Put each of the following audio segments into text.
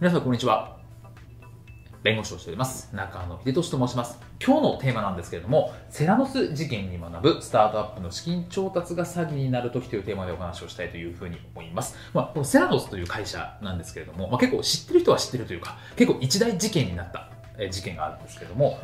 皆さんこんにちは。弁護士をしております。中野秀俊と申します。今日のテーマなんですけれども、セラノス事件に学ぶスタートアップの資金調達が詐欺になるときというテーマでお話をしたいというふうに思います。まあ、このセラノスという会社なんですけれども、まあ、結構知ってる人は知ってるというか、結構一大事件になった事件があるんですけれども、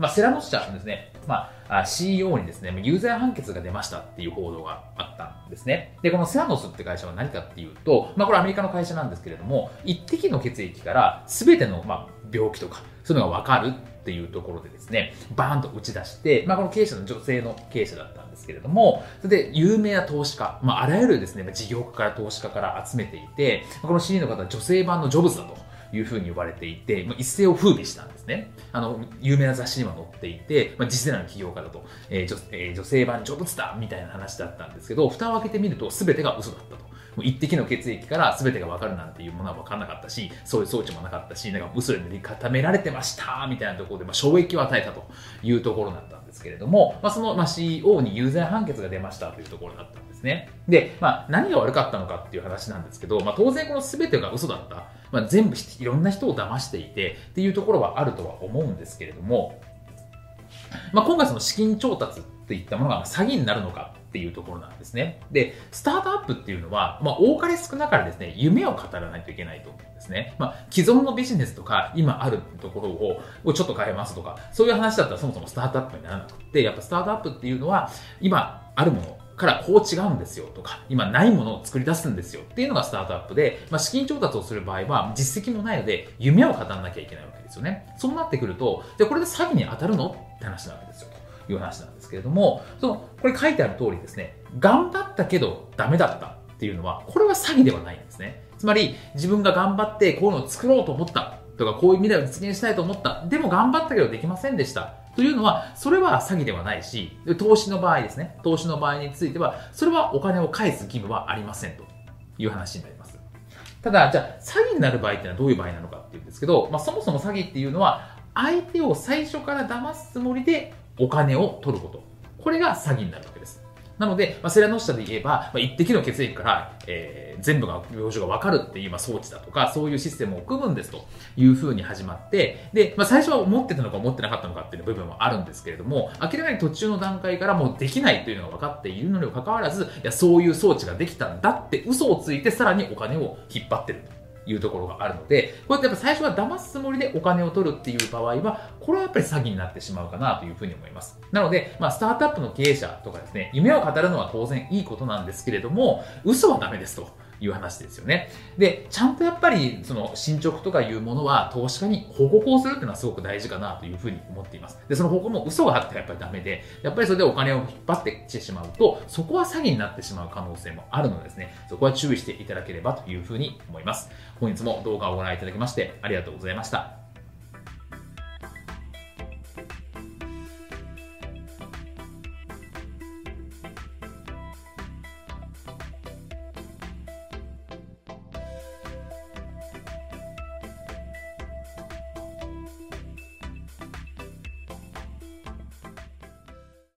まあ、セラノス社ですね、まあ、CEO にですね、有罪判決が出ましたっていう報道があったんですね。で、このセラノスって会社は何かっていうと、まあ、これアメリカの会社なんですけれども、一滴の血液から全ての、まあ、病気とか、そういうのがわかるっていうところでですね、バーンと打ち出して、まあ、この経営者の女性の経営者だったんですけれども、それで有名な投資家、まあ、あらゆるですね、事業家から投資家から集めていて、この CEO の方は女性版のジョブズだと。いうふうに呼ばれていて、まあ、一世を風靡したんですね。あの、有名な雑誌にも載っていて、まあ、次世代の起業家だと、えー女えー、女性版成仏だみたいな話だったんですけど、蓋を開けてみると全てが嘘だったと。もう一滴の血液から全てが分かるなんていうものは分からなかったし、そういう装置もなかったし、なんか嘘で塗り固められてましたみたいなところで、まあ、衝撃を与えたというところだったんですけれども、まあ、その、まあ、CO に有罪判決が出ましたというところだったんですね。で、まあ、何が悪かったのかっていう話なんですけど、まあ、当然この全てが嘘だった。まあ、全部いろんな人を騙していてっていうところはあるとは思うんですけれども、まあ、今回その資金調達っていったものが詐欺になるのかっていうところなんですね。で、スタートアップっていうのは、まあ、多かれ少なかれですね、夢を語らないといけないと思うんですね。まあ、既存のビジネスとか、今あるところを、ちょっと変えますとか、そういう話だったらそもそもスタートアップにならなくて、やっぱスタートアップっていうのは、今あるもの、からこう違うんですよとか、今ないものを作り出すんですよっていうのがスタートアップで、まあ、資金調達をする場合は実績もないので夢を語らなきゃいけないわけですよね。そうなってくると、じゃこれで詐欺に当たるの？って話なわけですよ。という話なんですけれども、その、これ書いてある通りですね、頑張ったけどダメだったっていうのは、これは詐欺ではないんですね。つまり、自分が頑張ってこういうのを作ろうと思ったとか、こういう未来を実現したいと思った。でも頑張ったけどできませんでした。というのは、それは詐欺ではないし、投資の場合ですね、投資の場合については、それはお金を返す義務はありませんという話になります。ただ、じゃあ、詐欺になる場合っていうのはどういう場合なのかっていうんですけど、まあ、そもそも詐欺っていうのは、相手を最初から騙すつもりでお金を取ること。これが詐欺になるわけです。なので、まあ、セラノス社で言えば、まあ、一滴の血液から、えー、全部が、病状が分かるっていう、まあ、装置だとか、そういうシステムを組むんですというふうに始まって、で、まあ、最初は思ってたのか思ってなかったのかっていう部分もあるんですけれども、明らかに途中の段階からもうできないというのが分かっているのにもかかわらず、いや、そういう装置ができたんだって嘘をついて、さらにお金を引っ張ってるいうところがあるので、こうやってやっぱ最初は騙すつもりでお金を取るっていう場合は、これはやっぱり詐欺になってしまうかなというふうに思います。なので、まあ、スタートアップの経営者とかですね、夢を語るのは当然いいことなんですけれども、嘘はダメですと。いう話ですよね。で、ちゃんとやっぱり、その進捗とかいうものは投資家に報告をするっていうのはすごく大事かなというふうに思っています。で、その報告も嘘があってやっぱりダメで、やっぱりそれでお金を引っ張ってきてしまうと、そこは詐欺になってしまう可能性もあるのでですね、そこは注意していただければというふうに思います。本日も動画をご覧いただきましてありがとうございました。